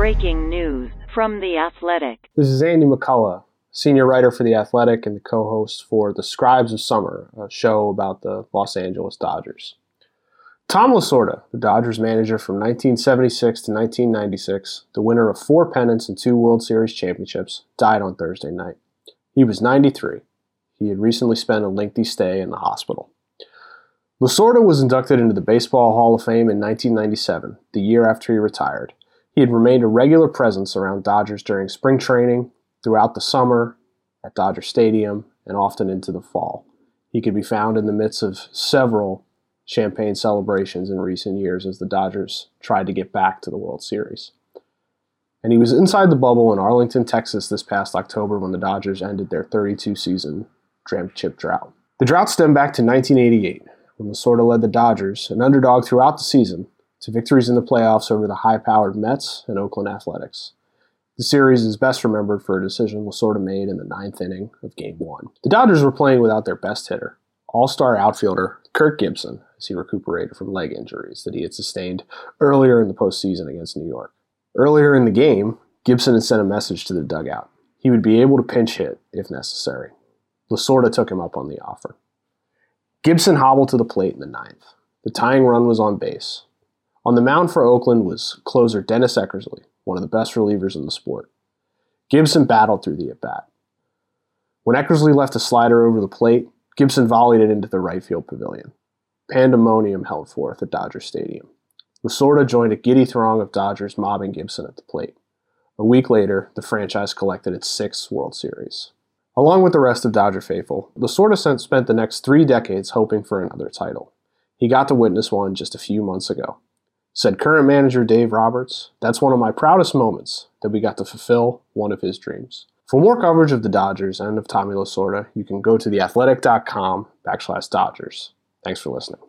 breaking news from The Athletic. This is Andy McCullough, senior writer for The Athletic and the co host for The Scribes of Summer, a show about the Los Angeles Dodgers. Tom Lasorda, the Dodgers manager from 1976 to 1996, the winner of four pennants and two World Series championships, died on Thursday night. He was 93. He had recently spent a lengthy stay in the hospital. Lasorda was inducted into the Baseball Hall of Fame in 1997, the year after he retired. He had remained a regular presence around Dodgers during spring training, throughout the summer, at Dodger Stadium, and often into the fall. He could be found in the midst of several champagne celebrations in recent years as the Dodgers tried to get back to the World Series. And he was inside the bubble in Arlington, Texas this past October when the Dodgers ended their 32 season championship drought. The drought stemmed back to 1988 when Lasorda led the Dodgers, an underdog throughout the season, to victories in the playoffs over the high powered Mets and Oakland Athletics. The series is best remembered for a decision Lasorda made in the ninth inning of Game 1. The Dodgers were playing without their best hitter, all star outfielder Kirk Gibson, as he recuperated from leg injuries that he had sustained earlier in the postseason against New York. Earlier in the game, Gibson had sent a message to the dugout. He would be able to pinch hit if necessary. Lasorda took him up on the offer. Gibson hobbled to the plate in the ninth. The tying run was on base. On the mound for Oakland was closer Dennis Eckersley, one of the best relievers in the sport. Gibson battled through the at bat. When Eckersley left a slider over the plate, Gibson volleyed it into the right field pavilion. Pandemonium held forth at Dodger Stadium. Lasorda joined a giddy throng of Dodgers mobbing Gibson at the plate. A week later, the franchise collected its sixth World Series. Along with the rest of Dodger faithful, Lasorda spent the next three decades hoping for another title. He got to witness one just a few months ago. Said current manager Dave Roberts, that's one of my proudest moments that we got to fulfill one of his dreams. For more coverage of the Dodgers and of Tommy Lasorda, you can go to theathletic.com backslash Dodgers. Thanks for listening.